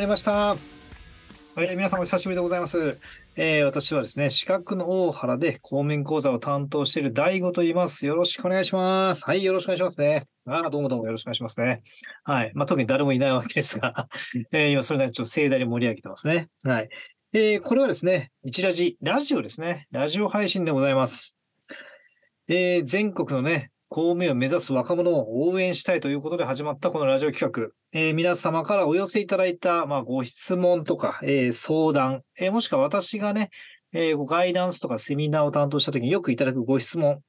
りました。はい、皆さんお久しぶりでございます。えー私はですね、資格の大原で公務員講座を担当している大悟と言います。よろしくお願いします。はい、よろしくお願いしますね。ああ、どうもどうもよろしくお願いしますね。はい。まあ、特に誰もいないわけですが、えー今それなりにちょっと盛大に盛り上げてますね。はい。えーこれはですね、一ラジ、ラジオですね。ラジオ配信でございます。えー全国のね、公務員を目指す若者を応援したいということで始まったこのラジオ企画。えー皆様からお寄せいただいた、まあ、ご質問とか、えー相談、えーもしくは私がね、えーガイダンスとかセミナーを担当した時によくいただくご質問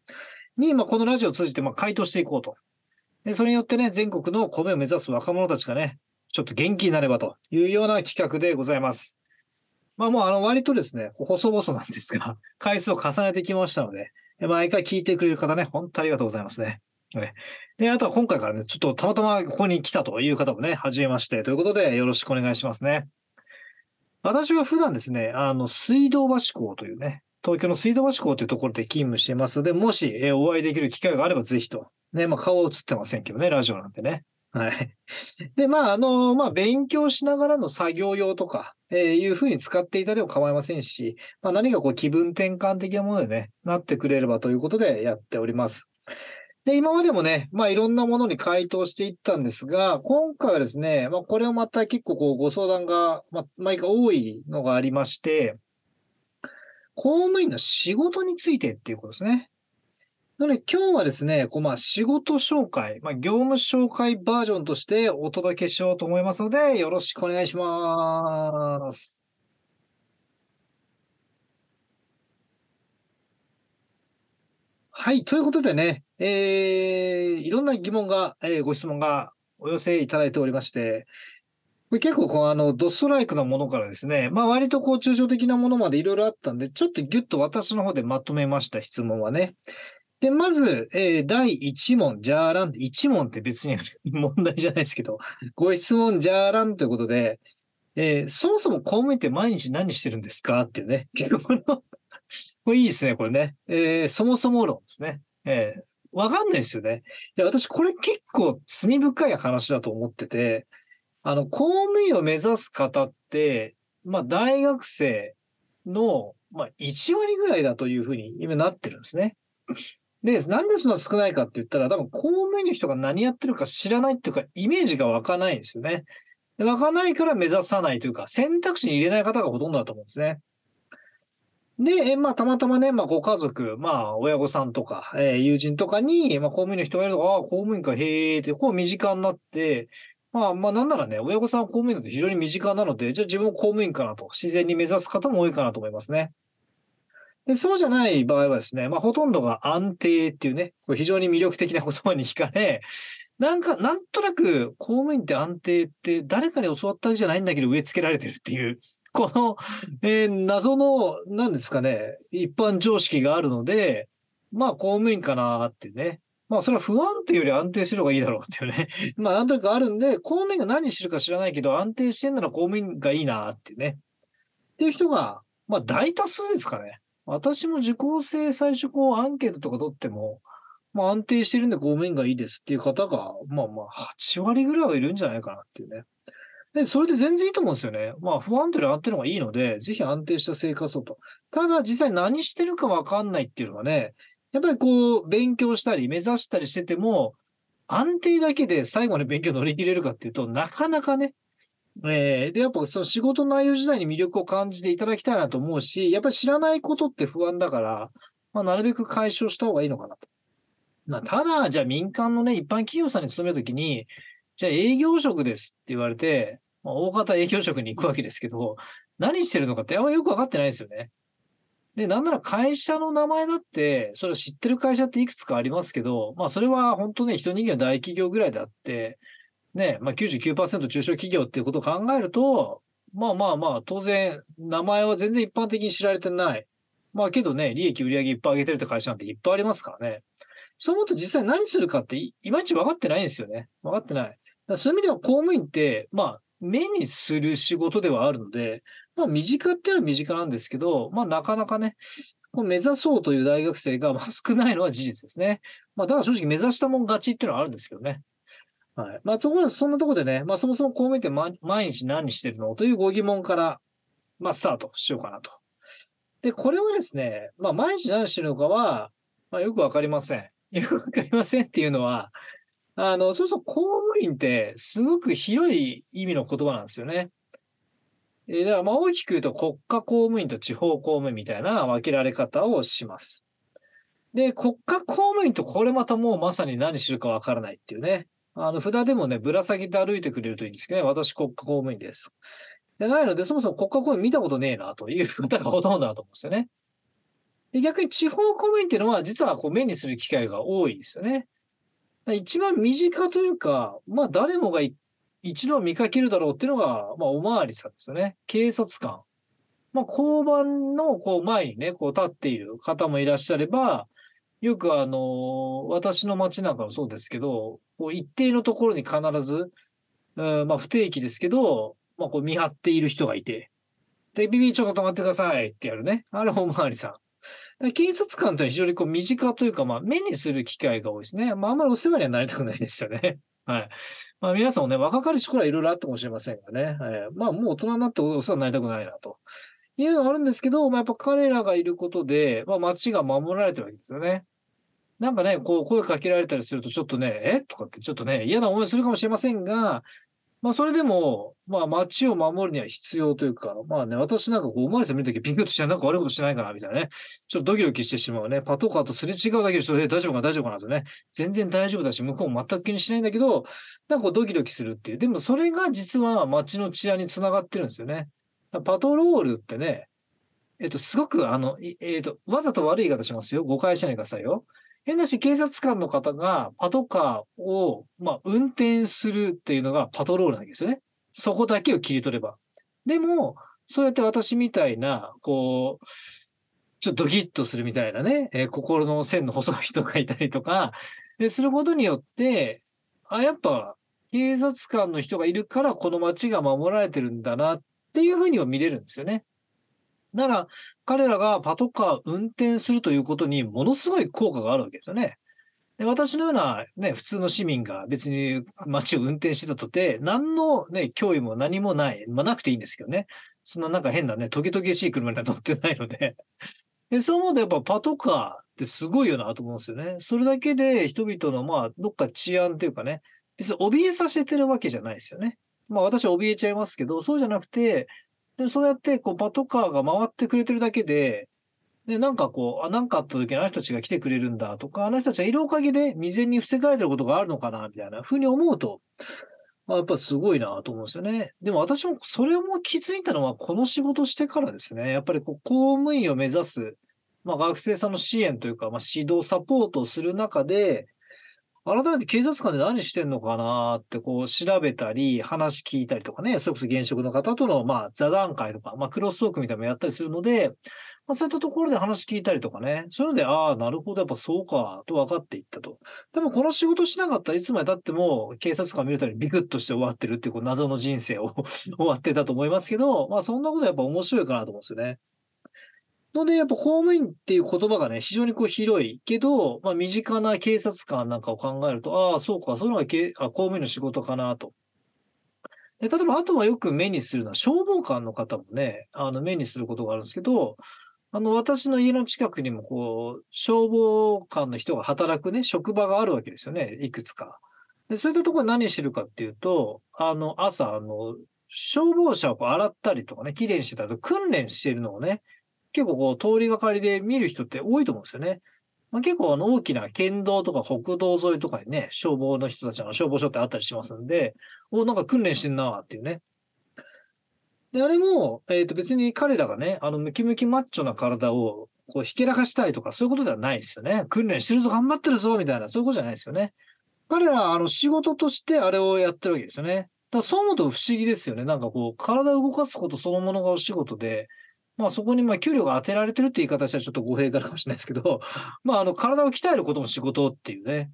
に、まあ、このラジオを通じて、まあ、回答していこうと。で、それによってね、全国の米を目指す若者たちがね、ちょっと元気になればというような企画でございます。まあもうあの割とですね、細々なんですが、回数を重ねてきましたので、毎回聞いてくれる方ね、本当ありがとうございますね。ねで、あとは今回からね、ちょっとたまたまここに来たという方もね、はじめましてということでよろしくお願いしますね。私は普段ですね、あの、水道橋港というね、東京の水道橋港というところで勤務してますので、もし、えお会いできる機会があればぜひと。ね、まあ顔映ってませんけどね、ラジオなんてね。はい。で、まあ、あの、まあ、勉強しながらの作業用とか、えーいうふうに使っていただいても構いませんし、まあ、何かこう気分転換的なものでね、なってくれればということでやっております。で、今までもね、まあいろんなものに回答していったんですが、今回はですね、まあこれをまた結構こうご相談が、まあ、毎回多いのがありまして、公務員の仕事についてっていうことですね。なので今日はですね、こうまあ仕事紹介、まあ業務紹介バージョンとしてお届けしようと思いますので、よろしくお願いします。はい。ということでね、えー、いろんな疑問が、えーご質問がお寄せいただいておりまして、これ結構こう、あの、ドストライクなものからですね、まあ割とこう、抽象的なものまでいろいろあったんで、ちょっとギュッと私の方でまとめました質問はね。で、まず、えー第1問、じゃーらん。1問って別に問題じゃないですけど、ご質問、じゃーらんということで、えーそもそも公務員って毎日何してるんですかっていうね。結構のこれいいですね、これね。えーそもそも論ですね。えーわかんないですよね。で、私これ結構罪深い話だと思ってて、あの、公務員を目指す方って、まあ、大学生の、まあ、1割ぐらいだというふうに今なってるんですね。で、なんでそんな少ないかって言ったら、多分公務員の人が何やってるか知らないっていうか、イメージが湧かないんですよね。湧かないから目指さないというか、選択肢に入れない方がほとんどだと思うんですね。で、まあ、たまたまね、まあ、ご家族、まあ、親御さんとか、えー友人とかに、まあ、公務員の人がいるとか、ああ、公務員か、へえって、こう身近になって、まあ、まあ、なんならね、親御さん公務員なんて非常に身近なので、じゃあ自分も公務員かなと、自然に目指す方も多いかなと思いますね。で、そうじゃない場合はですね、まあ、ほとんどが安定っていうね、これ非常に魅力的な言葉に惹かれ、なんか、なんとなく、公務員って安定って誰かに教わったわけじゃないんだけど植え付けられてるっていう、この、えー謎の、なんですかね、一般常識があるので、まあ、公務員かなってね。まあ、それは不安定より安定する方がいいだろうっていうね。まあ、なんとなくあるんで、公務員が何してるか知らないけど、安定してんなら公務員がいいなってね。っていう人が、まあ、大多数ですかね。私も受講生最初こうアンケートとか取っても、まあ安定してるんで公務員がいいですっていう方が、まあまあ8割ぐらいはいるんじゃないかなっていうね。で、それで全然いいと思うんですよね。まあ不安定より安定のがいいので、ぜひ安定した生活をと。ただ実際何してるかわかんないっていうのはね、やっぱりこう勉強したり目指したりしてても、安定だけで最後に勉強乗り切れるかっていうと、なかなかね、えーで、やっぱその仕事内容自体に魅力を感じていただきたいなと思うし、やっぱり知らないことって不安だから、まあ、なるべく解消した方がいいのかなと。まあ、ただ、じゃあ民間のね、一般企業さんに勤めるときに、じゃあ営業職ですって言われて、まあ、大方営業職に行くわけですけど、何してるのかってあんまよくわかってないですよね。で、なんなら会社の名前だって、それは知ってる会社っていくつかありますけど、まあそれは本当ね、一人間大企業ぐらいであって、ね、まあ99%中小企業っていうことを考えると、まあまあまあ、当然、名前は全然一般的に知られてない。まあけどね、利益売上いっぱい上げてるって会社なんていっぱいありますからね。そう思うと実際何するかっていまいち分かってないんですよね。分かってない。そういう意味では公務員って、まあ、目にする仕事ではあるので、まあ、身近っては身近なんですけど、まあ、なかなかね、目指そうという大学生が少ないのは事実ですね。まあ、だから正直目指したもん勝ちっていうのはあるんですけどね。はい。まあ、そこは、そんなとこでね、まあ、そもそも公務員って、毎日何してるの？というご疑問から、まあ、スタートしようかなと。で、これはですね、まあ、毎日何してるのかは、まあ、よくわかりません。よくわかりませんっていうのは、あの、そもそも公務員ってすごく広い意味の言葉なんですよね。えー、だからまあ大きく言うと国家公務員と地方公務員みたいな分けられ方をします。で、国家公務員とこれまたもうまさに何するかわからないっていうね。あの、札でもね、ぶら下げて歩いてくれるといいんですけどね、私国家公務員です。でないので、そもそも国家公務員見たことねえなという方がほとんどだと思うんですよね。で逆に地方公務員っていうのは、実はこう目にする機会が多いですよね。一番身近というか、まあ誰もが一度見かけるだろうっていうのが、まあおまわりさんですよね。警察官。まあ交番のこう前にね、こう立っている方もいらっしゃれば、よくあの、私の街なんかもそうですけど、こう一定のところに必ず、うん、まあ不定期ですけど、まあこう見張っている人がいて、で、ビビちょっと止まってくださいってやるね。あれおまわりさん。警察官というのは非常にこう身近というか、まあ、目にする機会が多いですね。まあ、あんまりお世話にはなりたくないですよね。はい。まあ、皆さんもね、若かりし頃はいろいろあったかもしれませんがね。えー、まあ、もう大人になってお世話になりたくないなと。いうのがあるんですけど、まあ、やっぱ彼らがいることで、まあ、街が守られてるわけですよね。なんかね、こう、声かけられたりすると、ちょっとね、え？とかってちょっとね、嫌な思いするかもしれませんが、まあ、それでも、まあ、街を守るには必要というか、まあね、私なんかこう、おまわりさん見るときピンクとしてなんか悪いことしてないかな、みたいなね。ちょっとドキドキしてしまうね。パトカーとすれ違うだけで、ちょ、大丈夫か大丈夫かな？とね。全然大丈夫だし、向こうも全く気にしないんだけど、なんかこう、ドキドキするっていう。でも、それが実は街の治安につながってるんですよね。パトロールってね、えっと、すごく、あの、えっと、わざと悪い言い方しますよ。誤解しないでくださいよ。変なし、警察官の方がパトカーを、まあ、運転するっていうのがパトロールなわけですよね。そこだけを切り取れば。でも、そうやって私みたいな、こう、ちょっとドキッとするみたいなね、えー、心の線の細い人がいたりとか、ですることによって、あ、やっぱ、警察官の人がいるからこの街が守られてるんだなっていうふうには見れるんですよね。だから、彼らがパトカー運転するということにものすごい効果があるわけですよね。で私のようなね、普通の市民が別に街を運転してたとて、何のね、脅威も何もない。まあなくていいんですけどね。そんななんか変なね、トゲトゲしい車には乗ってないので。でそう思うとやっぱパトカーってすごいよなと思うんですよね。それだけで人々のまあ、どっか治安っていうかね、別に怯えさせてるわけじゃないですよね。まあ私は怯えちゃいますけど、そうじゃなくて、でそうやってこうパトカーが回ってくれてるだけで、で、なんかこう、あ、なんかあった時にあの人たちが来てくれるんだとか、あの人たちがいるおかげで未然に防がれてることがあるのかな、みたいなふうに思うと、まあ、やっぱすごいなと思うんですよね。でも私もそれも気づいたのはこの仕事してからですね。やっぱりこう公務員を目指す、まあ学生さんの支援というか、まあ指導サポートをする中で、改めて警察官で何してんのかなってこう調べたり、話聞いたりとかね、それこそ現職の方とのまあ座談会とか、まあクロストークみたいなのもやったりするので、まあそういったところで話聞いたりとかね、そういうので、ああ、なるほど、やっぱそうか、と分かっていったと。でもこの仕事しなかったらいつまで経っても警察官見るたびにビクッとして終わってるっていうこう謎の人生を 終わってたと思いますけど、まあそんなことやっぱ面白いかなと思うんですよね。ので、やっぱ公務員っていう言葉がね、非常にこう広いけど、まあ身近な警察官なんかを考えると、ああ、そうか、そういうのがけあ公務員の仕事かなと。で例えば、あとはよく目にするのは消防官の方もね、あの目にすることがあるんですけど、あの、私の家の近くにもこう、消防官の人が働くね、職場があるわけですよね、いくつか。で、そういったところ何してるかっていうと、あの、朝、あの、消防車をこう洗ったりとかね、綺麗にしてたと訓練してるのをね、結構こう通りがかりで見る人って多いと思うんですよね。まあ、結構あの大きな県道とか国道沿いとかにね、消防の人たちの消防署ってあったりしますんで、お、なんか訓練してんなっていうね。で、あれも、えっ、ー、と別に彼らがね、あのムキムキマッチョな体をこうひけらかしたいとかそういうことではないですよね。訓練してるぞ、頑張ってるぞ、みたいな、そういうことじゃないですよね。彼らはあの仕事としてあれをやってるわけですよね。だからそう思うと不思議ですよね。なんかこう、体を動かすことそのものがお仕事で、まあそこにまあ給料が当てられてるって言い方したらちょっと語弊があるかもしれないですけど、まああの体を鍛えることも仕事っていうね。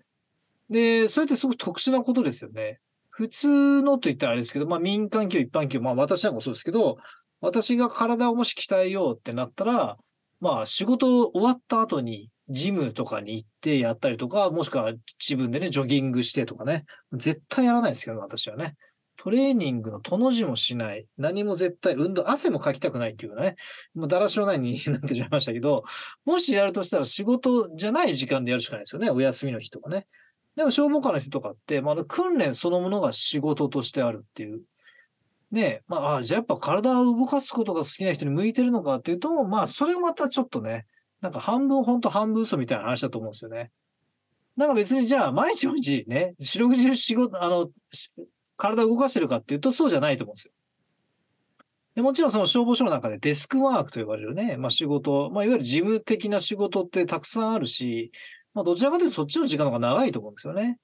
で、それってすごく特殊なことですよね。普通のと言ったらあれですけど、まあ民間企業、一般企業、まあ私なんかそうですけど、私が体をもし鍛えようってなったら、まあ仕事終わった後に、ジムとかに行ってやったりとか、もしくは自分でね、ジョギングしてとかね。絶対やらないですけど、私はね。トレーニングのとの字もしない。何も絶対、運動、汗もかきたくないっていうね。もうだらしのない人間になってしまいましたけど、もしやるとしたら仕事じゃない時間でやるしかないですよね。お休みの日とかね。でも消防官の人とかって、まあ、訓練そのものが仕事としてあるっていう。ねまあ、じゃあやっぱ体を動かすことが好きな人に向いてるのかっていうと、まあ、それはまたちょっとね、なんか半分本当半分嘘みたいな話だと思うんですよね。なんか別にじゃあ、毎日毎日ね、四六時中仕事、あの、体を動かしてるかっていうと、そうじゃないと思うんですよ。でもちろんその消防署の中でデスクワークと呼ばれるね、まあ仕事、まあいわゆる事務的な仕事ってたくさんあるし、まあどちらかというとそっちの時間の方が長いと思うんですよね。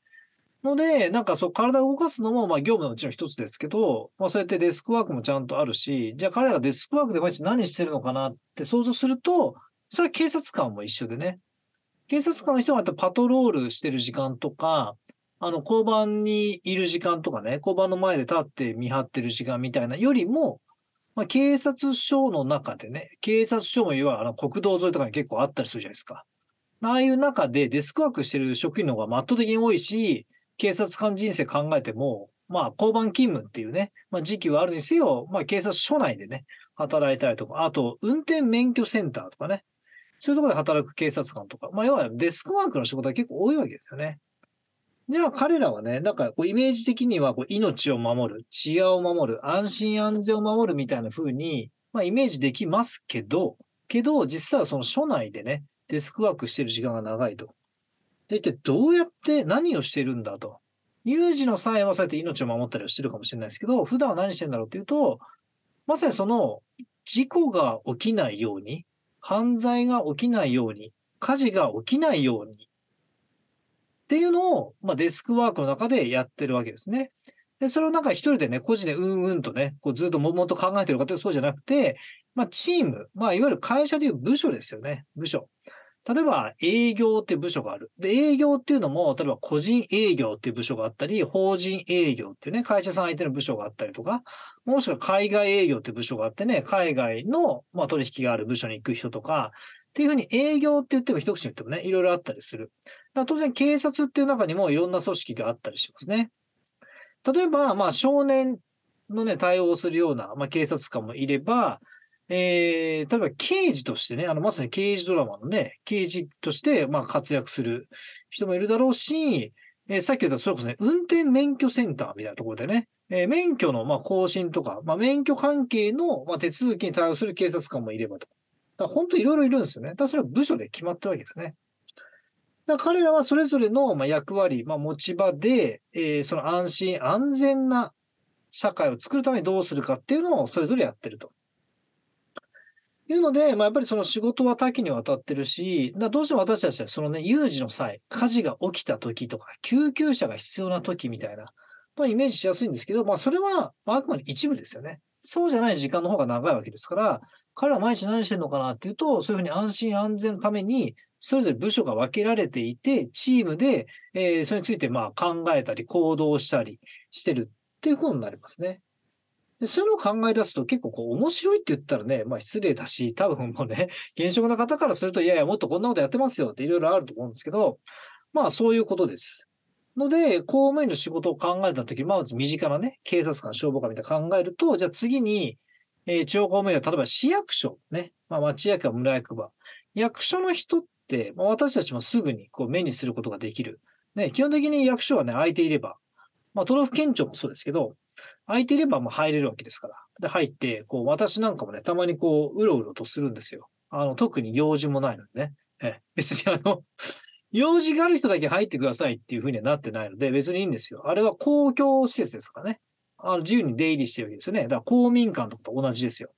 ので、なんかそう体を動かすのもまあ業務のうちの一つですけど、まあそうやってデスクワークもちゃんとあるし、じゃあ彼らがデスクワークで毎日何してるのかなって想像すると、それは警察官も一緒でね。警察官の人がやっぱパトロールしてる時間とか、あの、交番にいる時間とかね、交番の前で立って見張ってる時間みたいなよりも、まあ、警察署の中でね、警察署もいわゆるあの国道沿いとかに結構あったりするじゃないですか。ああいう中でデスクワークしてる職員の方が圧倒的に多いし、警察官人生考えても、まあ、交番勤務っていうね、まあ、時期はあるにせよ、まあ、警察署内でね、働いたりとか、あと、運転免許センターとかね、そういうところで働く警察官とか、まあ、要はデスクワークの仕事は結構多いわけですよね。じゃあ彼らはね、なんかこうイメージ的にはこう命を守る、治安を守る、安心安全を守るみたいな風に、まあ、イメージできますけど、けど実際はその署内でね、デスクワークしてる時間が長いと。で、一体どうやって何をしてるんだと。有事の際はそうやって命を守ったりはしてるかもしれないですけど、普段は何してんだろうっていうと、まさにその事故が起きないように、犯罪が起きないように、火事が起きないように、っていうのを、まあ、デスクワークの中でやってるわけですね。で、それをなんか一人でね、個人でうんうんとね、こうずっとももと考えてるかというとそうじゃなくて、まあ、チーム、まあ、いわゆる会社でいう部署ですよね。部署。例えば、営業っていう部署がある。で、営業っていうのも、例えば個人営業っていう部署があったり、法人営業っていうね、会社さん相手の部署があったりとか、もしくは海外営業っていう部署があってね、海外の、まあ、取引がある部署に行く人とか、っていうふうに営業って言っても一口に言ってもね、いろいろあったりする。当然警察っていう中にもいろんな組織があったりしますね。例えば、まあ少年のね、対応するような、まあ、警察官もいれば、えー、例えば刑事としてね、あの、まさに刑事ドラマのね、刑事として、まあ、活躍する人もいるだろうし、えー、さっき言った、それこそね、運転免許センターみたいなところでね、えー、免許の、まあ、更新とか、まあ、免許関係の、まあ、手続きに対応する警察官もいればと。だ本当いろいろいるんですよね。だからそれは部署で決まってるわけですね。だ彼らはそれぞれの役割、まあ、持ち場で、えー、その安心、安全な社会を作るためにどうするかっていうのをそれぞれやってると。いうので、まあ、やっぱりその仕事は多岐にわたってるし、だどうしても私たちはそのね、有事の際、火事が起きた時とか、救急車が必要な時みたいな、まあ、イメージしやすいんですけど、まあ、それは、あくまで一部ですよね。そうじゃない時間の方が長いわけですから、彼は毎日何してんのかなっていうと、そういうふうに安心安全のために、それぞれ部署が分けられていて、チームで、えー、それについてまあ考えたり、行動したりしてるっていうことになりますね。でそういうのを考え出すと結構こう面白いって言ったらね、まあ失礼だし、多分もうね、現職の方からすると、いやいや、もっとこんなことやってますよっていろいろあると思うんですけど、まあそういうことです。ので、公務員の仕事を考えたとき、まず身近なね、警察官、消防官みたいな考えると、じゃあ次に、えー、地方公務員は、例えば市役所、ね、まあ、町役場、村役場、役所の人って、まあ、私たちもすぐにこう目にすることができる。ね、基本的に役所はね、空いていれば、まあ、都道府県庁もそうですけど、空いていればもう入れるわけですから。で、入って、こう、私なんかもね、たまにこう、うろうろとするんですよ。あの、特に用事もないのでね。え、別にあの、用事がある人だけ入ってくださいっていうふうにはなってないので、別にいいんですよ。あれは公共施設ですからね。あの自由に出入りしてるわけですよね。だから公民館とかと同じですよ。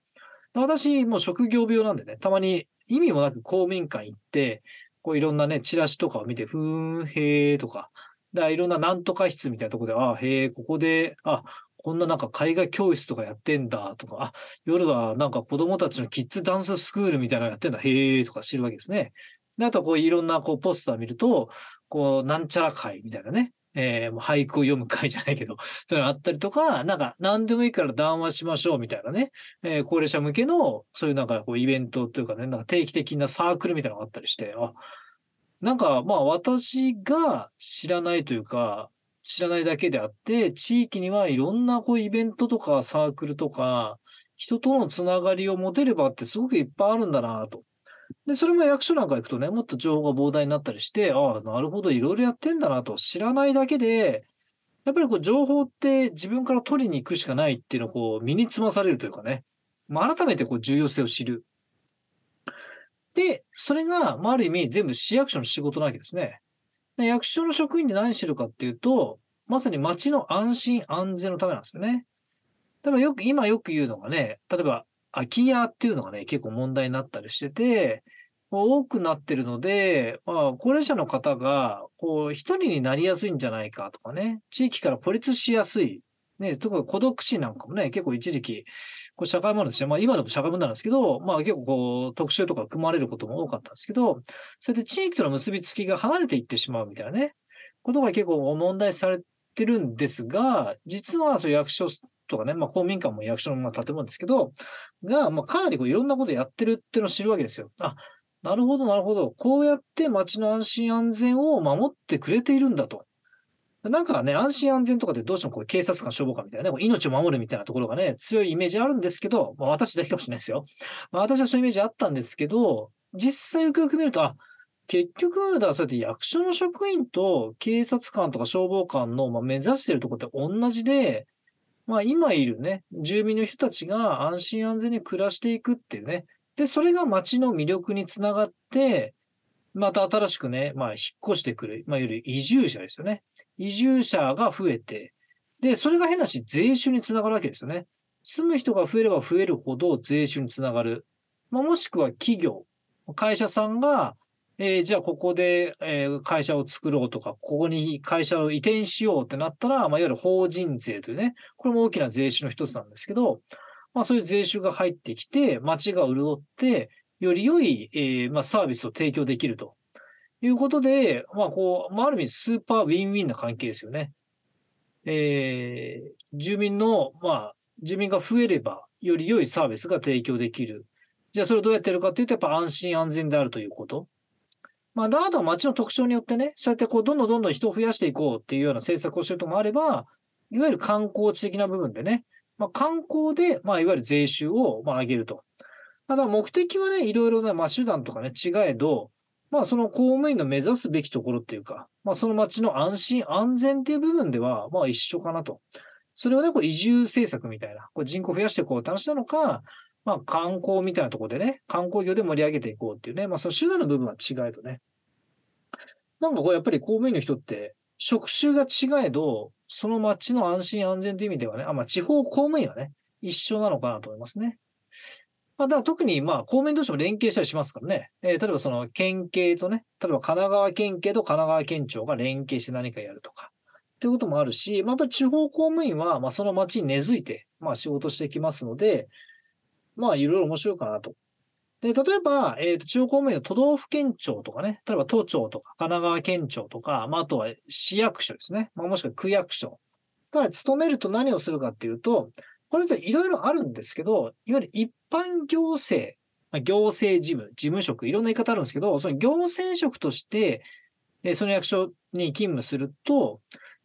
私、もう職業病なんでね、たまに意味もなく公民館行って、こういろんなね、チラシとかを見て、ふーん、へーとか、だいろんななんとか室みたいなとこで、あへー、ここで、あ、こんななんか絵画教室とかやってんだとか、あ、夜はなんか子供たちのキッズダンススクールみたいなのやってんだ、へーとか知るわけですね。で、あとこういろんなこうポスター見ると、こう、なんちゃら会みたいなね。えー、もう俳句を読む会じゃないけど、そういうのあったりとか、なんか何でもいいから談話しましょうみたいなね、えー、高齢者向けの、そういうなんかこうイベントというかね、なんか定期的なサークルみたいなのがあったりして、あ、なんか、まあ私が知らないというか、知らないだけであって、地域にはいろんなこうイベントとかサークルとか、人とのつながりを持てる場ってすごくいっぱいあるんだなと。で、それも役所なんか行くとね、もっと情報が膨大になったりして、ああ、なるほど、いろいろやってんだなと。知らないだけで、やっぱりこう情報って自分から取りに行くしかないっていうのをこう身につまされるというかね、まあ、改めてこう重要性を知る。で、それが、まあ、ある意味全部市役所の仕事なわけですね。で役所の職員で何してるかっていうと、まさに街の安心安全のためなんですよね。例えばよく、今よく言うのがね、例えば空き家っていうのがね、結構問題になったりしてて、多くなってるので、まあ、高齢者の方が、こう、一人になりやすいんじゃないかとかね、地域から孤立しやすい。ね、特に孤独死なんかもね、結構一時期、こう社会問題ですね。まあ今でも社会問題なんですけど、まあ結構こう特集とか組まれることも多かったんですけど、それで地域との結びつきが離れていってしまうみたいなね、ことが結構問題されてるんですが、実はそう役所とかね、まあ公民館も役所の建物ですけど、が、まあかなりこういろんなことやってるっていうのを知るわけですよ。あ、なるほど、なるほど。こうやって街の安心安全を守ってくれているんだと。なんかね、安心安全とかでどうしてもこう警察官、消防官みたいなね、命を守るみたいなところがね、強いイメージあるんですけど、まあ私だけかもしれないですよ。まあ私はそういうイメージあったんですけど、実際よくよく見ると、あ、結局、だからそうやって役所の職員と警察官とか消防官の、まあ、目指してるところって同じで、まあ今いるね、住民の人たちが安心安全に暮らしていくっていうね。で、それが街の魅力につながって、また新しくね、まあ引っ越してくる、まあいわゆる移住者ですよね。移住者が増えて、で、それが変なし、税収につながるわけですよね。住む人が増えれば増えるほど税収につながる。まあ、もしくは企業、会社さんが、えーじゃあここで、えー会社を作ろうとか、ここに会社を移転しようってなったら、まあ、いわゆる法人税というね、これも大きな税収の一つなんですけど、まあ、そういう税収が入ってきて、街が潤って、より良い、えーまあ、サービスを提供できるということで、まあ、こう、まあ、ある意味スーパーウィンウィンな関係ですよね。えー住民の、まあ、住民が増えれば、より良いサービスが提供できる。じゃあ、それをどうやってるかっていうと、やっぱ安心安全であるということ。まあ、だあとは街の特徴によってね、そうやってこう、どんどんどんどん人を増やしていこうっていうような政策をしてるとこもあれば、いわゆる観光地的な部分でね、まあ、観光で、まあ、いわゆる税収を、まあ、上げると。ただ、目的はね、いろいろな、まあ、手段とかね、違えど、まあ、その公務員の目指すべきところっていうか、まあ、その街の安心安全っていう部分では、まあ、一緒かなと。それをね、こう移住政策みたいな、こう人口増やしていこうって話なのか、まあ観光みたいなところでね、観光業で盛り上げていこうっていうね、まあその手段の部分は違えどね。なんかこうやっぱり公務員の人って、職種が違えど、その街の安心安全という意味ではね、あ、まあ地方公務員はね、一緒なのかなと思いますね。まあだから特にまあ公務員同士も連携したりしますからね。えー例えばその県警とね、例えば神奈川県警と神奈川県庁が連携して何かやるとか。っていうこともあるし、まあ、やっぱり地方公務員は、まあ、その町に根付いて、まあ、仕事してきますので、まあ、いろいろ面白いかなと。で、例えば、えっ、と、地方公務員の都道府県庁とかね、例えば都庁とか神奈川県庁とか、まあ、あとは市役所ですね。まあ、もしくは区役所。だから、勤めると何をするかっていうと、これっていろいろあるんですけど、いわゆる一般行政、まあ行政事務、事務職、いろんな言い方あるんですけど、その行政職として、えその役所に勤務すると、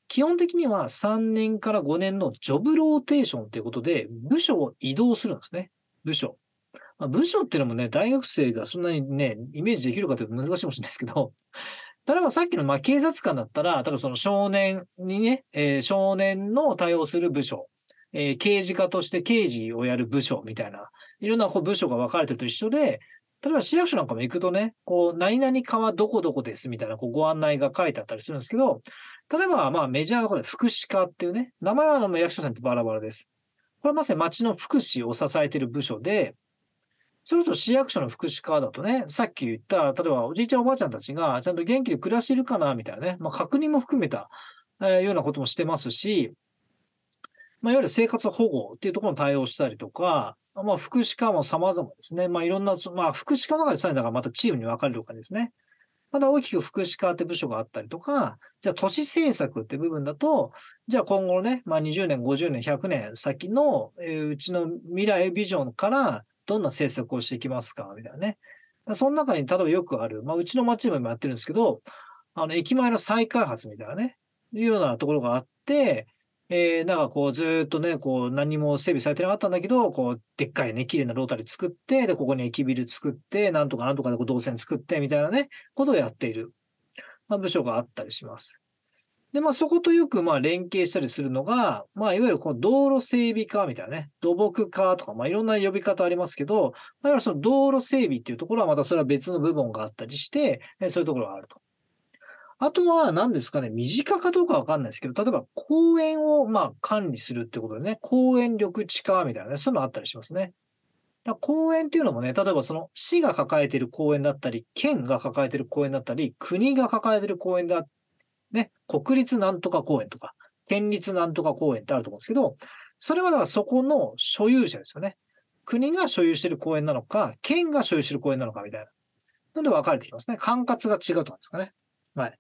基本的には3年から5年のジョブローテーションということで、部署を移動するんですね。部署。まあ、部署っていうのもね、大学生がそんなにね、イメージできるかというと難しいかもしれないですけど、例えばさっきのまあ警察官だったら、例えばその少年にね、えー少年の対応する部署、えー刑事課として刑事をやる部署みたいな、いろんなこう部署が分かれてると一緒で、例えば市役所なんかも行くとね、こう、何々課はどこどこですみたいなこうご案内が書いてあったりするんですけど、例えばまあメジャーなことで福祉課っていうね、名前はあの役所さんってバラバラです。これまさに町の福祉を支えている部署で、それこそ市役所の福祉課だとね、さっき言った、例えばおじいちゃんおばあちゃんたちがちゃんと元気で暮らしてるかなみたいなね、まあ確認も含めた、えーようなこともしてますし、まあ、いわゆる生活保護っていうところに対応したりとか、まあ、福祉課も様々ですね。まあ、いろんな、まあ、福祉課の中でさらにだからまたチームに分かれるとかですね。まだ大きく福祉課って部署があったりとか、じゃあ都市政策って部分だと、じゃあ今後のね、まあ20年、50年、100年先の、えーうちの未来ビジョンからどんな政策をしていきますかみたいなね。その中に例えばよくある、まあ、うちの町でも今やってるんですけど、あの、駅前の再開発みたいなね、いうようなところがあって、えー、なんかこう、ずっとね、こう、何も整備されてなかったんだけど、こう、でっかいね、綺麗なロータリー作って、で、ここに駅ビル作って、なんとかなんとかでこう動線作って、みたいなね、ことをやっている、まあ、部署があったりします。で、まあ、そことよく、まあ、連携したりするのが、まあ、いわゆるこの道路整備課みたいなね、土木課とか、まあ、いろんな呼び方ありますけど、まあ、いわゆるその道路整備っていうところはまたそれは別の部門があったりして、そういうところがあると。あとは何ですかね、身近かどうかわかんないですけど、例えば公園をまあ管理するってことでね、公園緑地化みたいなね、そういうのあったりしますね。だ公園っていうのもね、例えばその市が抱えている公園だったり、県が抱えている公園だったり、国が抱えている公園だ、ね、国立なんとか公園とか、県立なんとか公園ってあると思うんですけど、それはだからそこの所有者ですよね。国が所有している公園なのか、県が所有している公園なのかみたいな。なので分かれてきますね。管轄が違うとかですかね。はい。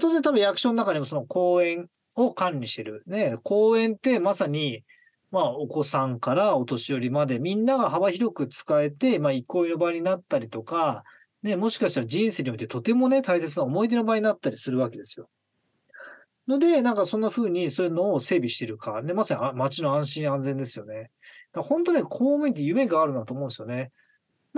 当然多分役所の中にもその公園を管理してる。ね、公園ってまさに、まあ、お子さんからお年寄りまでみんなが幅広く使えて、まあ、憩いの場になったりとか、ね、もしかしたら人生においてとてもね、大切な思い出の場になったりするわけですよ。ので、なんかそんな風にそういうのを整備してるか、ね、まさに街の安心安全ですよね。だ本当ね、公務員って夢があるなと思うんですよね。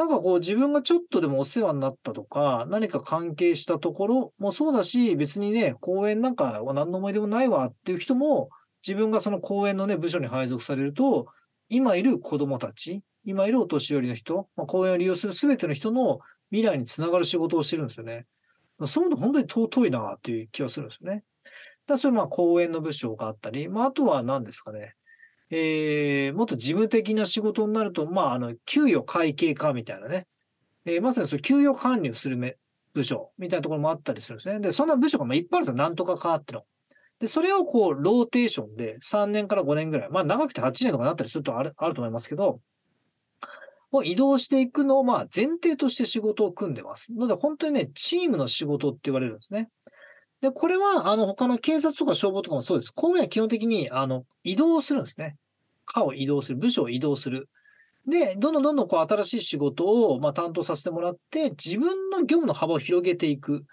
なんかこう自分がちょっとでもお世話になったとか、何か関係したところもそうだし、別にね、公園なんかは何の思い出もないわっていう人も、自分がその公園のね、部署に配属されると、今いる子供たち、今いるお年寄りの人、まあ、公園を利用する全ての人の未来につながる仕事をしてるんですよね。そういうの本当に尊いなっていう気がするんですよね。だそういうまあ公園の部署があったり、まあ、あとは何ですかね。えー、もっと事務的な仕事になると、まあ、あの、給与会計課みたいなね、えー、まさにその給与管理をする部署みたいなところもあったりするんですね。で、そんな部署がまあいっぱいあるんですよ。なんとか課っての。で、それをこう、ローテーションで3年から5年ぐらい、まあ長くて8年とかなったりするとあるあると思いますけど、を移動していくのをまあ前提として仕事を組んでます。ので本当にね、チームの仕事って言われるんですね。で、これは、あの、他の警察とか消防とかもそうです。公務員は基本的に、あの、移動するんですね。課を移動する、部署を移動する。で、どんどんどんどんこう新しい仕事をまあ担当させてもらって、自分の業務の幅を広げていく。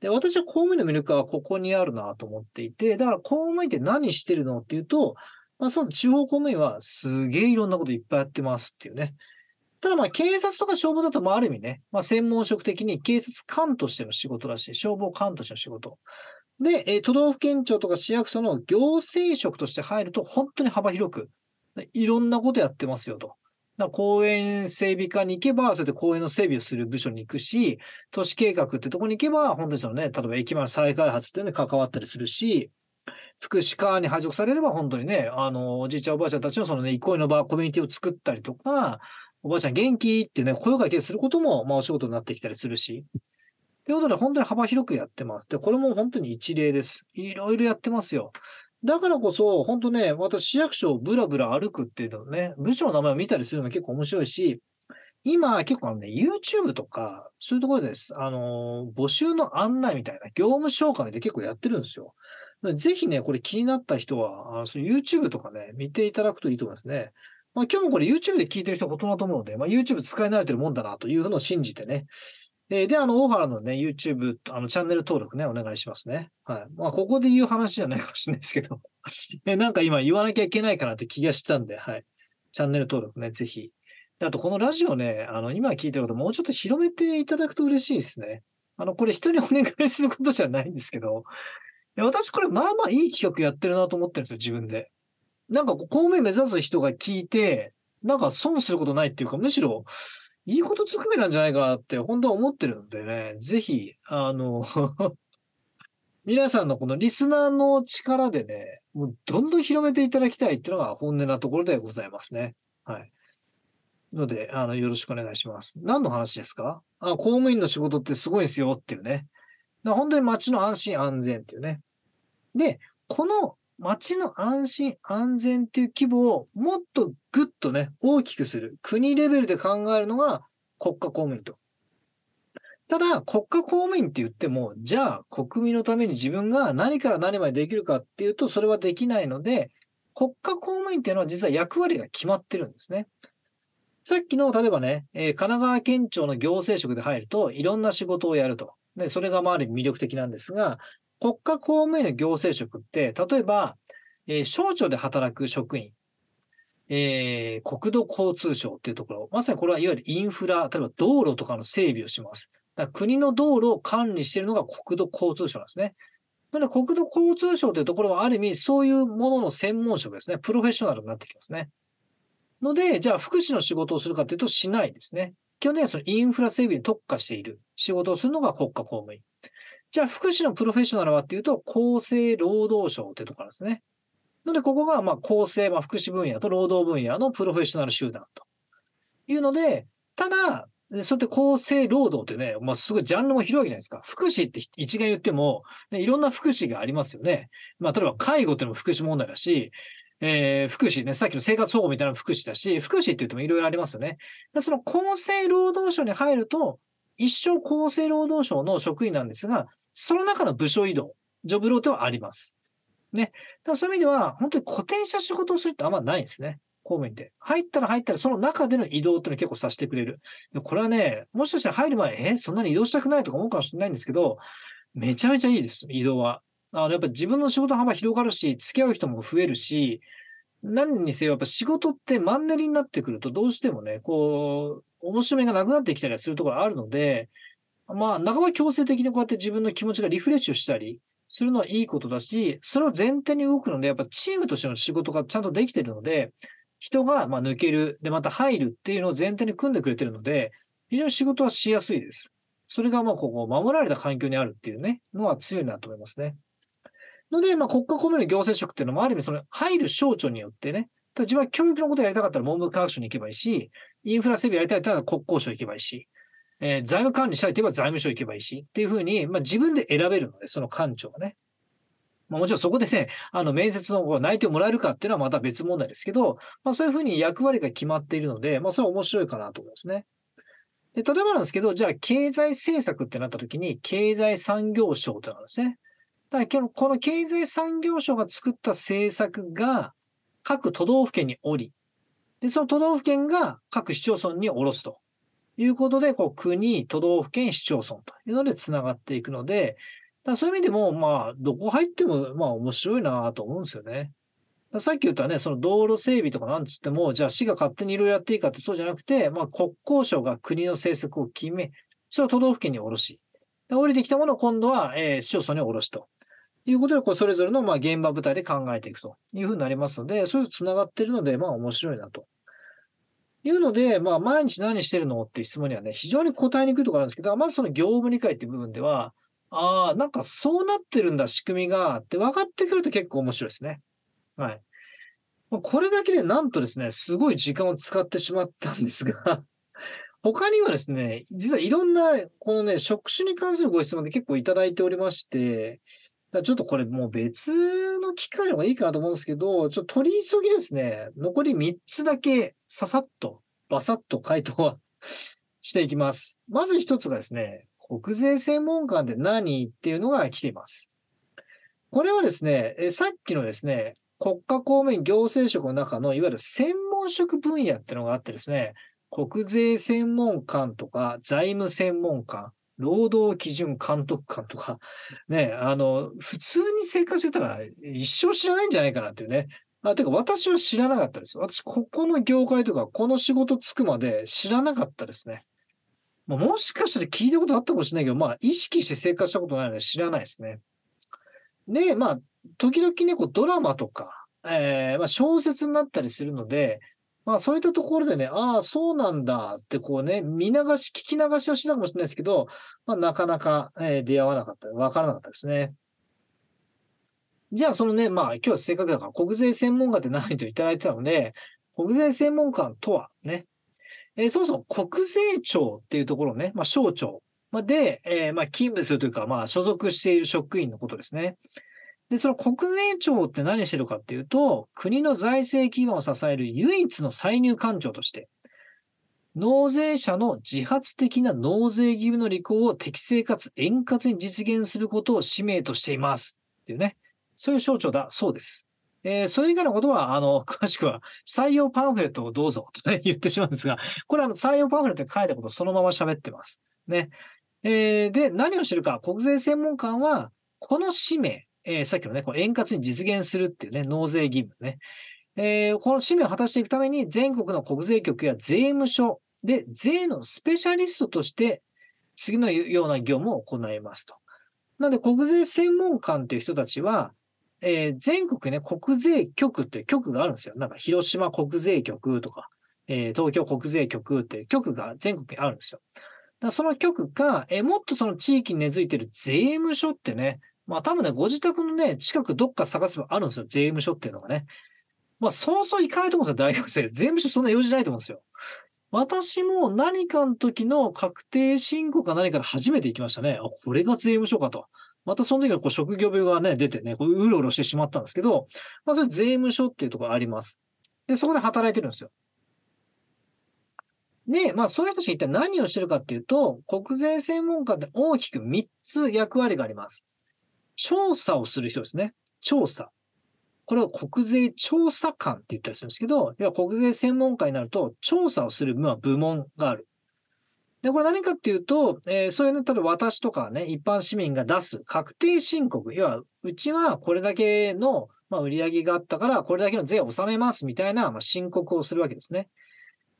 で、私は公務員の魅力はここにあるなと思っていて、だから公務員って何してるのっていうと、まあ、その地方公務員はすげえいろんなこといっぱいやってますっていうね。ただまあ警察とか消防だとまあある意味ね、まあ専門職的に警察官としての仕事らし、消防官としての仕事。で、え都道府県庁とか市役所の行政職として入ると本当に幅広く、いろんなことやってますよと。公園整備課に行けば、そうやって公園の整備をする部署に行くし、都市計画ってとこに行けば、本当にそのね、例えば駅前の再開発っていうのに関わったりするし、福祉課に配属されれば、本当にね、あの、おじいちゃんおばあちゃんたちのそのね、憩いの場、コミュニティを作ったりとか、おばあちゃん元気ってね、声をかけすることも、まあお仕事になってきたりするし。ということで、本当に幅広くやってます。で、これも本当に一例です。いろいろやってますよ。だからこそ、本当ね、私市役所をブラブラ歩くっていうのね、部署の名前を見たりするの結構面白いし、今結構あのね、YouTube とか、そういうところです。あの、募集の案内みたいな、業務紹介で結構やってるんですよ。ぜひね、これ気になった人は、YouTube とかね、見ていただくといいと思いますね。まあ、今日もこれ YouTube で聞いてる人ほとんどと思うので、まあ、YouTube 使い慣れてるもんだなというのを信じてね。えー、で、あの、大原のね、YouTube、あの、チャンネル登録ね、お願いしますね。はい。まあ、ここで言う話じゃないかもしれないですけど、ね、なんか今言わなきゃいけないかなって気がしてたんで、はい。チャンネル登録ね、ぜひ。あと、このラジオね、あの、今聞いてることもうちょっと広めていただくと嬉しいですね。あの、これ人にお願いすることじゃないんですけど、私これまあまあいい企画やってるなと思ってるんですよ、自分で。なんか、公務員目指す人が聞いて、なんか損することないっていうか、むしろ、いいことずくめなんじゃないかなって本当は思ってるんでね、ぜひ、あの 皆さんのこのリスナーの力でね、もうどんどん広めていただきたいっていうのが本音なところでございますね。はい。ので、あの、よろしくお願いします。何の話ですか？あ公務員の仕事ってすごいんですよっていうね。本当に街の安心安全っていうね。で、この街の安心安全っていう規模をもっとぐっとね、大きくする。国レベルで考えるのが国家公務員と。ただ、国家公務員って言っても、じゃあ国民のために自分が何から何までできるかっていうと、それはできないので、国家公務員っていうのは実は役割が決まってるんですね。さっきの、例えばね、えー神奈川県庁の行政職で入ると、いろんな仕事をやると。で、それがまあある意味魅力的なんですが、国家公務員の行政職って、例えば、えー省庁で働く職員、えー国土交通省っていうところ、まさにこれはいわゆるインフラ、例えば道路とかの整備をします。だ国の道路を管理しているのが国土交通省なんですね。なので国土交通省というところはある意味そういうものの専門職ですね。プロフェッショナルになってきますね。ので、じゃあ福祉の仕事をするかというとしないですね。基本的にはそのインフラ整備に特化している仕事をするのが国家公務員。じゃあ福祉のプロフェッショナルはっていうと厚生労働省というところですね。ので、ここがまあ厚生、まあ、福祉分野と労働分野のプロフェッショナル集団というので、ただ、そうやって厚生労働ってね、まあ、すごいジャンルも広いわけじゃないですか。福祉って一概言っても、ね、いろんな福祉がありますよね。まあ、例えば介護っていうのも福祉問題だし、えー福祉ね、さっきの生活保護みたいなのも福祉だし、福祉って言ってもいろいろありますよね。その厚生労働省に入ると、一生厚生労働省の職員なんですが、その中の部署移動、ジョブローテはあります。ね。だそういう意味では、本当に固定した仕事をするってあんまないんですね。公務員って。入ったら入ったら、その中での移動っていうのを結構させてくれる。これはね、もしかしたら入る前、え、そんなに移動したくないとか思うかもしれないんですけど、めちゃめちゃいいです、移動は。あの、やっぱ自分の仕事幅広がるし、付き合う人も増えるし、何にせよ、やっぱ仕事ってマンネリになってくると、どうしてもね、こう、面白みがなくなってきたりするところあるので、まあ、半ば強制的にこうやって自分の気持ちがリフレッシュしたりするのはいいことだし、それを前提に動くので、やっぱチームとしての仕事がちゃんとできてるので、人がま抜ける、で、また入るっていうのを前提に組んでくれてるので、非常に仕事はしやすいです。それがまあ、ここ、守られた環境にあるっていうね、のは強いなと思いますね。ので、まあ、国家公務員の行政職っていうのもある意味、その入る省庁によってね、例えば自分は教育のことやりたかったら文部科学省に行けばいいし、インフラ整備やりたいったら国交省行けばいいし、えー財務管理したいといえば財務省行けばいいし、っていうふうに、まあ、自分で選べるので、その官庁がね。まあ、もちろんそこでね、あの、面接のこう内定をもらえるかっていうのはまた別問題ですけど、まあ、そういうふうに役割が決まっているので、まあ、それは面白いかなと思いますね。で、例えばなんですけど、じゃあ、経済政策ってなった時に、経済産業省ってのがあるんですね。だから、このこの経済産業省が作った政策が、各都道府県におり、で、その都道府県が各市町村に下ろすということで、こう、国、都道府県、市町村というので繋がっていくので、だそういう意味でも、まあ、どこ入っても、まあ、面白いなと思うんですよね。さっき言ったね、その道路整備とかなんつっても、じゃあ市が勝手にいろいろやっていいかってそうじゃなくて、まあ国交省が国の政策を決め、それを都道府県に下ろし、で降りてきたものを今度は、えー市町村に下ろしと。いうことで、こう、それぞれの、ま、現場部隊で考えていくというふうになりますので、それと繋がっているので、まあ、面白いなと。いうので、まあ、毎日何してるの？っていう質問にはね、非常に答えにくいところあるんですけど、まずその業務理解っていう部分では、ああ、なんかそうなってるんだ、仕組みが、って分かってくると結構面白いですね。はい。これだけでなんとですね、すごい時間を使ってしまったんですが、他にはですね、実はいろんな、このね、職種に関するご質問で結構いただいておりまして、だちょっとこれもう別の機会の方がいいかなと思うんですけど、ちょっと取り急ぎですね、残り3つだけささっと、バサッと回答は していきます。まず一つがですね、国税専門官って何っていうのが来ています。これはですね、えさっきのですね、国家公務員行政職の中のいわゆる専門職分野っていうのがあってですね、国税専門官とか財務専門官、労働基準監督官とか、ね、あの、普通に生活してたら一生知らないんじゃないかなっていうね。あ、てか私は知らなかったです。私、ここの業界とか、この仕事つくまで知らなかったですね。もしかしたら聞いたことあったかもしれないけど、まあ、意識して生活したことないので知らないですね。で、まあ、時々ね、こうドラマとか、えーまあ、小説になったりするので、まあ、そういったところでね、ああ、そうなんだってこうね、見流し、聞き流しはしたかもしれないですけど、まあ、なかなか、えー出会わなかった、わからなかったですね。じゃあ、そのね、まあ、今日はせっかくだから、国税専門家って何といただいてたので、国税専門官とはね、えーそもそも国税庁っていうところね、まあ、省庁で、えーまあ、勤務するというか、まあ、所属している職員のことですね。で、その国税庁って何してるかっていうと、国の財政基盤を支える唯一の歳入官庁として、納税者の自発的な納税義務の履行を適正かつ円滑に実現することを使命としています。っていうね。そういう省庁だそうです。えー、それ以外のことは、あの、詳しくは採用パンフレットをどうぞと、ね、言ってしまうんですが、これは採用パンフレットに書いたことをそのまま喋ってます。ね。えー、で、何をしてるか、国税専門官は、この使命、えー、さっきのね、こう円滑に実現するっていうね、納税義務ね。えー、この使命を果たしていくために、全国の国税局や税務署で、税のスペシャリストとして、次のような業務を行いますと。なので、国税専門官という人たちは、えー、全国ね、国税局っていう局があるんですよ。なんか、広島国税局とか、えー、東京国税局っていう局が全国にあるんですよ。だその局か、えー、もっとその地域に根付いてる税務署ってね、まあ多分ね、ご自宅のね、近くどっか探せばあるんですよ。税務署っていうのがね。まあ、そうそう行かないと思うんですよ、大学生。税務署そんな用事ないと思うんですよ。私も何かの時の確定申告か何かで初めて行きましたね。あ、これが税務署かと。またその時はこう職業病がね、出てね、こううろうろしてしまったんですけど、まあ、それ税務署っていうところあります。で、そこで働いてるんですよ。で、まあそういう人たち一体何をしてるかっていうと、国税専門家って大きく3つ役割があります。調査をする人ですね。調査。これを国税調査官って言ったりするんですけど、要は国税専門家になると調査をする部門がある。で、これ何かっていうと、えー、そういうの、例えば私とかね、一般市民が出す確定申告、要は、うちはこれだけの、まあ、売上があったから、これだけの税を納めますみたいな、まあ、申告をするわけですね。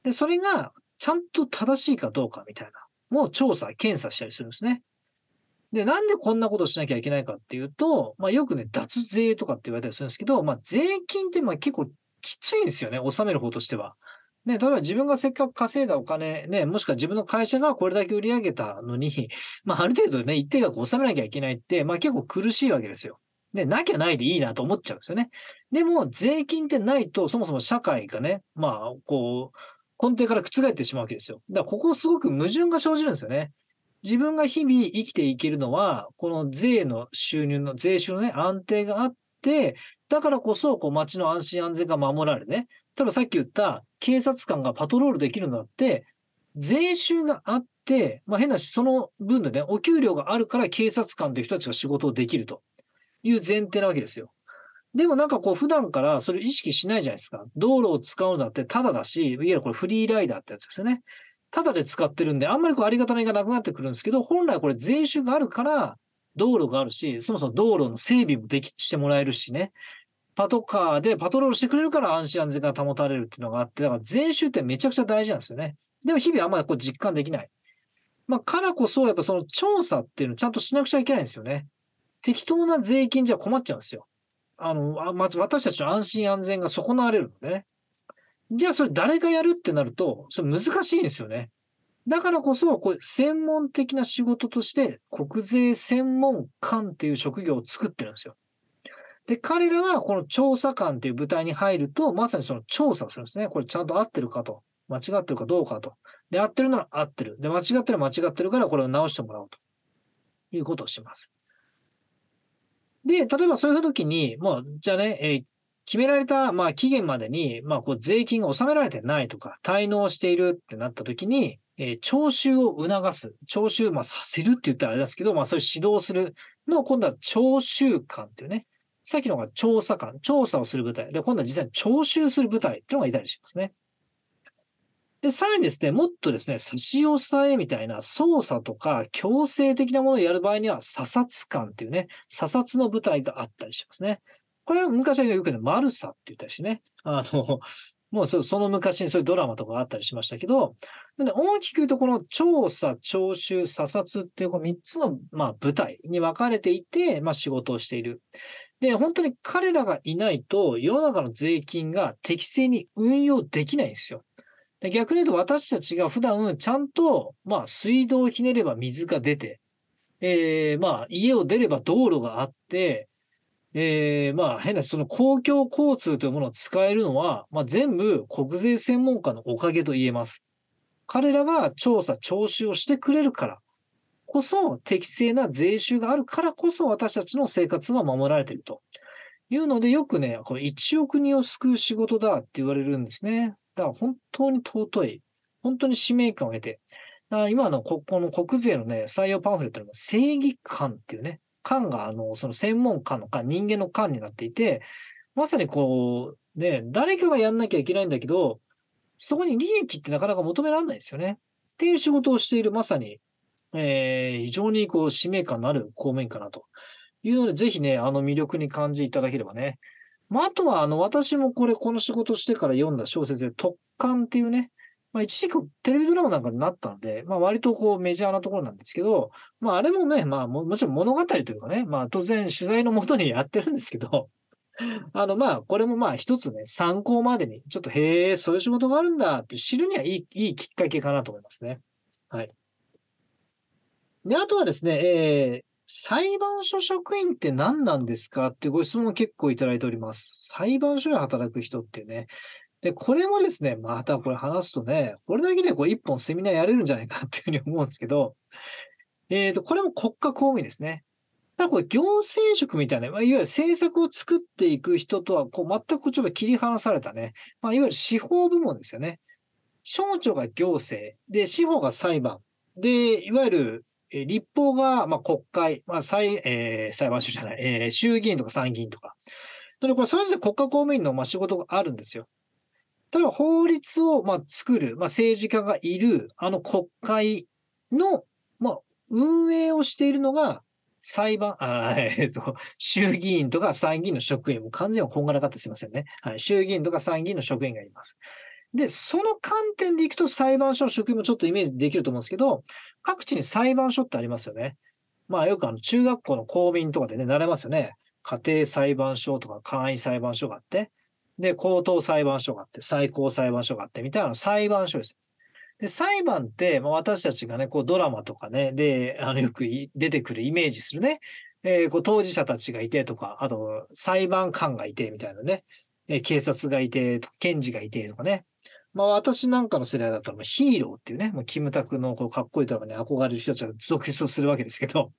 で、それがちゃんと正しいかどうかみたいな、もう調査、検査したりするんですね。で、なんでこんなことしなきゃいけないかっていうと、まあ、よくね、脱税とかって言われたりするんですけど、まあ、税金ってまあ結構きついんですよね、納める方としては。ね、例えば自分がせっかく稼いだお金、ね、もしくは自分の会社がこれだけ売り上げたのに、まあ、ある程度ね、一定額納めなきゃいけないって、まあ、結構苦しいわけですよ。で、なきゃないでいいなと思っちゃうんですよね。でも、税金ってないと、そもそも社会がね、まあ、こう、根底から覆ってしまうわけですよ。だから、ここすごく矛盾が生じるんですよね。自分が日々生きていけるのは、この税の収入の、税収のね、安定があって、だからこそ、こう、街の安心安全が守られるね。例えばさっき言った警察官がパトロールできるのだって、税収があって、まあ変なし、その分でね、お給料があるから警察官という人たちが仕事をできるという前提なわけですよ。でもなんかこう普段からそれ意識しないじゃないですか。道路を使うのだってただだし、いわゆるこれフリーライダーってやつですよね。ただで使ってるんで、あんまりこうありがたみがなくなってくるんですけど、本来これ税収があるから、道路があるし、そもそも道路の整備もでき、してもらえるしね。パトカーでパトロールしてくれるから安心安全が保たれるっていうのがあって、だから税収ってめちゃくちゃ大事なんですよね。でも日々あんまりこう実感できない。まあ、からこそ、やっぱその調査っていうのをちゃんとしなくちゃいけないんですよね。適当な税金じゃ困っちゃうんですよ。あの、まず私たちの安心安全が損なわれるのでね。じゃあそれ誰がやるってなると、それ難しいんですよね。だからこそ、こう専門的な仕事として、国税専門官っていう職業を作ってるんですよ。で、彼らはこの調査官という部隊に入ると、まさにその調査をするんですね。これちゃんと合ってるかと。間違ってるかどうかと。で、合ってるなら合ってる。で、間違ってる間違ってるからこれを直してもらおうということをします。で、例えばそういう時に、もう、じゃあね、えー、決められた、まあ、期限までに、まあ、こう、税金が納められてないとか、滞納しているってなった時に、えー、徴収を促す。徴収、まあ、させるって言ったらあれですけど、まあ、そういう指導するのを今度は徴収官っていうね、さっきのが調査官、調査をする部隊。で、今度は実際に徴収する部隊っていうのがいたりしますね。で、さらにですね、もっとですね、差し押さえみたいな捜査とか強制的なものをやる場合には、査察官っていうね、査察の部隊があったりしますね。これは昔はよくね、マルサって言ったしね、あの、もうその昔にそういうドラマとかあったりしましたけど、なんで大きく言うとこの調査、徴収、査察っていうこの3つの、まあ、部隊に分かれていて、まあ、仕事をしている。で、本当に彼らがいないと、世の中の税金が適正に運用できないんですよ。逆に言うと私たちが普段ちゃんと、まあ、水道をひねれば水が出て、えー、まあ、家を出れば道路があって、えー、まあ、変な、その公共交通というものを使えるのは、まあ、全部国税専門家のおかげと言えます。彼らが調査、徴収をしてくれるから、こそ適正な税収があるからこそ私たちの生活が守られているというので、よくね、これ1億人を救う仕事だって言われるんですね。だから本当に尊い。本当に使命感を得て。だから今のここの国税のね、採用パンフレットでも正義感っていうね、官があの、その専門官の官、人間の官になっていて、まさにこう、ね、誰かがやんなきゃいけないんだけど、そこに利益ってなかなか求められないですよね。っていう仕事をしている、まさに、えー、非常にこう、使命感のある公務員かなというので、ぜひね、あの魅力に感じいただければね。まあ、あとは、あの、私もこれ、この仕事してから読んだ小説で、特艦っていうね、まあ、一時期テレビドラマなんかになったので、まあ、割とこうメジャーなところなんですけど、まあ、あれもね、まあも、もちろん物語というかね、まあ、当然取材のもとにやってるんですけど、あの、まあ、これもまあ、一つね、参考までに、ちょっと、へえ、そういう仕事があるんだって知るにはいい、いいきっかけかなと思いますね。はい。で、あとはですね、えー、裁判所職員って何なんですかってご質問結構いただいております。裁判所で働く人っていうね。で、これもですね、またこれ話すとね、これだけでこう一本セミナーやれるんじゃないか っていうふうに思うんですけど、えっ、ー、と、これも国家公務員ですね。ただこれ行政職みたいな、まあ、いわゆる政策を作っていく人とはこう全くちょっと切り離されたね、まあ、いわゆる司法部門ですよね。省庁が行政、で、司法が裁判、で、いわゆる立法が、ま、国会、まあ裁えー、裁判所じゃない、えー、衆議院とか参議院とか。で、これ、それぞれ国家公務員の、ま、仕事があるんですよ。例えば、法律を、まあ、作る、まあ、政治家がいる、あの国会の、まあ、運営をしているのが、裁判、あ えっ、ー、と、衆議院とか参議院の職員、も完全にこんがらかってすいませんね。はい。衆議院とか参議院の職員がいます。で、その観点でいくと裁判所の職員もちょっとイメージできると思うんですけど、各地に裁判所ってありますよね。まあよくあの中学校の公民とかでね、習いますよね。家庭裁判所とか簡易裁判所があって、で、高等裁判所があって、最高裁判所があって、みたいな裁判所です。で、裁判って、まあ、私たちがね、こうドラマとかね、で、あの、よく出てくるイメージするね、えー、こう当事者たちがいてとか、あと、裁判官がいてみたいなね、えー、警察がいて、検事がいてとかね、まあ私なんかの世代だったらヒーローっていうね、キムタクのこうかっこいいドラマに憧れる人たちが続出するわけですけど、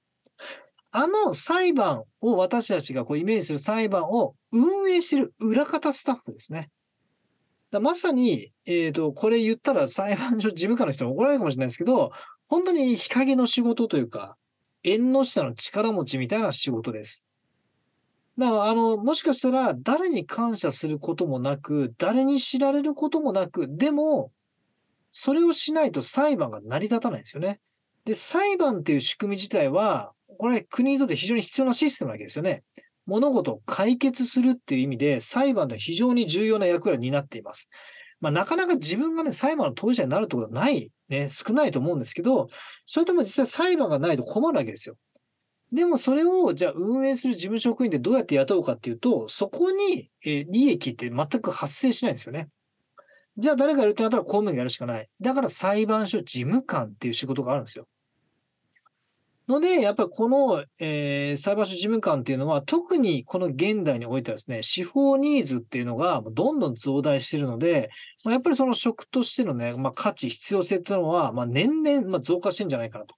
あの裁判を私たちがこうイメージする裁判を運営している裏方スタッフですね。まさに、えっ、ー、と、これ言ったら裁判所事務官の人に怒られるかもしれないですけど、本当に日陰の仕事というか、縁の下の力持ちみたいな仕事です。だから、あの、もしかしたら、誰に感謝することもなく、誰に知られることもなく、でも、それをしないと裁判が成り立たないんですよね。で、裁判っていう仕組み自体は、これ国にとって非常に必要なシステムなわけですよね。物事を解決するっていう意味で、裁判で非常に重要な役割を担っています。まあ、なかなか自分がね、裁判の当事者になるってことはない、ね、少ないと思うんですけど、それとも実際裁判がないと困るわけですよ。でもそれを、じゃあ運営する事務職員でどうやって雇うかっていうと、そこに、え利益って全く発生しないんですよね。じゃあ誰がやるってなったら公務員がやるしかない。だから裁判所事務官っていう仕事があるんですよ。ので、やっぱりこの、えー、裁判所事務官っていうのは、特にこの現代においてはですね、司法ニーズっていうのがどんどん増大しているので、まあ、やっぱりその職としてのね、まあ、価値、必要性っていうのは、まあ、年々、ま増加してるんじゃないかなと。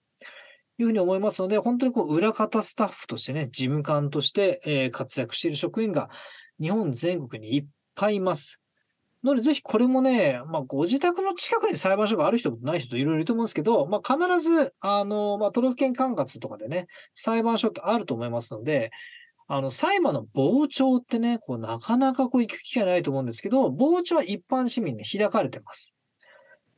いうふうに思いますので、本当にこう裏方スタッフとしてね、事務官として、え活躍している職員が日本全国にいっぱいいます。ので、ぜひこれもね、まあ、ご自宅の近くに裁判所がある人とない人といろいろいると思うんですけど、まあ、必ず、あの、まあ、都道府県管轄とかでね、裁判所ってあると思いますので、あの、裁判の傍聴ってね、こう、なかなかこう行く機会ないと思うんですけど、傍聴は一般市民に開かれてます。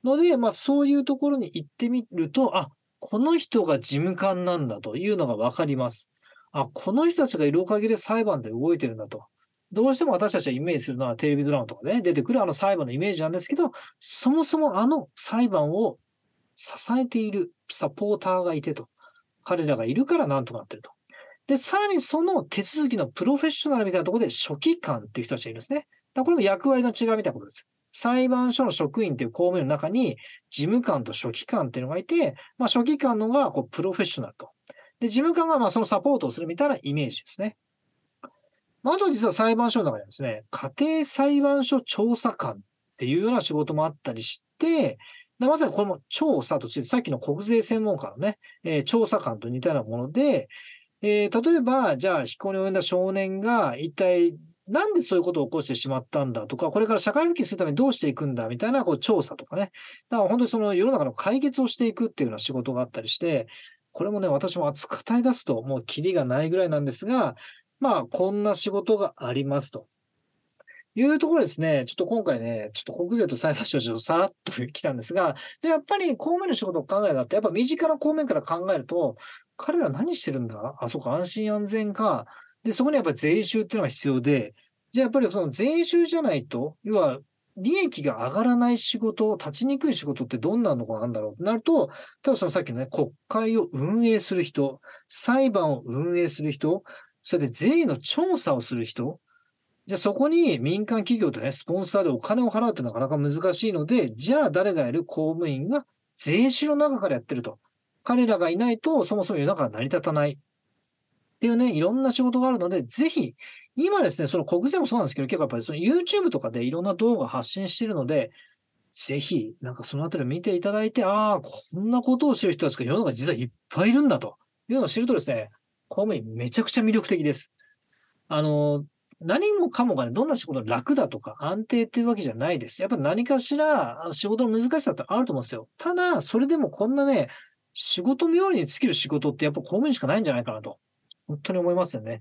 ので、まあ、そういうところに行ってみると、あ、この人が事務官なんだというのがわかります。あ、この人たちがいるおかげで裁判で動いてるんだと。どうしても私たちはイメージするのはテレビドラマとかで、ね、出てくるあの裁判のイメージなんですけど、そもそもあの裁判を支えているサポーターがいてと。彼らがいるからなんとかなってると。で、さらにその手続きのプロフェッショナルみたいなところで書記官っていう人たちがいるんですね。だこれも役割の違いみたいなことです。裁判所の職員という公務員の中に、事務官と書記官っていうのがいて、まあ、書記官のがこうプロフェッショナルと。で、事務官がまあそのサポートをするみたいなイメージですね。まあ、と実は裁判所の中にはですね、家庭裁判所調査官っていうような仕事もあったりして、でまさにこれも調査として、さっきの国税専門家のね、えー、調査官と似たようなもので、えー、例えば、じゃあ、非行に及んだ少年が一体なんでそういうことを起こしてしまったんだとか、これから社会復帰するためにどうしていくんだみたいなこう調査とかね。だから本当にその世の中の解決をしていくっていうような仕事があったりして、これもね、私も熱く語り出すともうキリがないぐらいなんですが、まあ、こんな仕事がありますと。いうところですね、ちょっと今回ね、ちょっと国税と裁判所上さらっと来たんですが、で、やっぱり公務員の仕事を考えたって、やっぱ身近な公務員から考えると、彼ら何してるんだ？あ、そうか、安心安全か。で、そこにやっぱり税収っていうのが必要で、じゃあやっぱりその税収じゃないと、要は利益が上がらない仕事、立ちにくい仕事ってどんなのがあるんだろうってなると、ただそのさっきのね、国会を運営する人、裁判を運営する人、それで税の調査をする人、じゃあそこに民間企業とね、スポンサーでお金を払うってなかなか難しいので、じゃあ誰がやる公務員が税収の中からやってると。彼らがいないとそもそも世の中が成り立たない。っていうね、いろんな仕事があるので、ぜひ今ですね、その国税もそうなんですけど、結構やっぱりその YouTube とかでいろんな動画発信してるので、ぜひ、なんかそのあたりを見ていただいて、ああ、こんなことをしてる人たちが世の中に実はいっぱいいるんだというのを知るとですね、公務員めちゃくちゃ魅力的です。あの、何もかもがね、どんな仕事楽だとか安定っていうわけじゃないです。やっぱ何かしら仕事の難しさってあると思うんですよ。ただ、それでもこんなね、仕事冥利に尽きる仕事ってやっぱ公務員しかないんじゃないかなと、本当に思いますよね。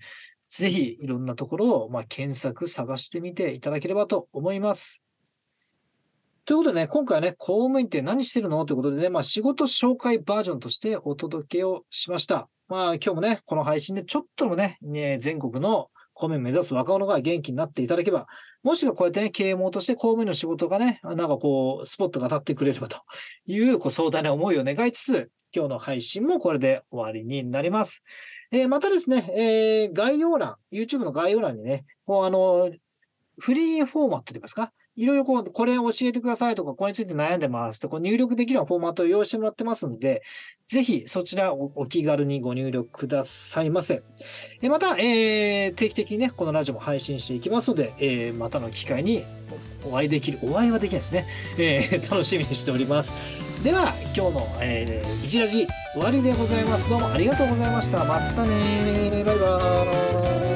ぜひいろんなところを、まあ、検索、探してみていただければと思います。ということでね、今回はね、公務員って何してるの？ということでね、まあ、仕事紹介バージョンとしてお届けをしました。まあ、今日もね、この配信でちょっともね、ね全国の公務員目指す若者が元気になっていただけば、もしくはこうやってね、啓蒙として公務員の仕事がね、なんかこう、スポットが当たってくれればというこう壮大な思いを願いつつ、今日の配信もこれで終わりになります。えー、またですね、えー、概要欄、YouTube の概要欄にね、こうあの、フリーフォーマットといいますか、いろいろこう、これ教えてくださいとか、これについて悩んでますと、こう入力できるようなフォーマットを用意してもらってますので、ぜひそちらおお気軽にご入力くださいませ。えまた、えー、定期的にね、このラジオも配信していきますので、えー、またの機会にお会いできる、お会いはできないですね。えー、楽しみにしております。では、今日の、えー、一ラジ終わりでございます。どうもありがとうございました。またねバイバーイ。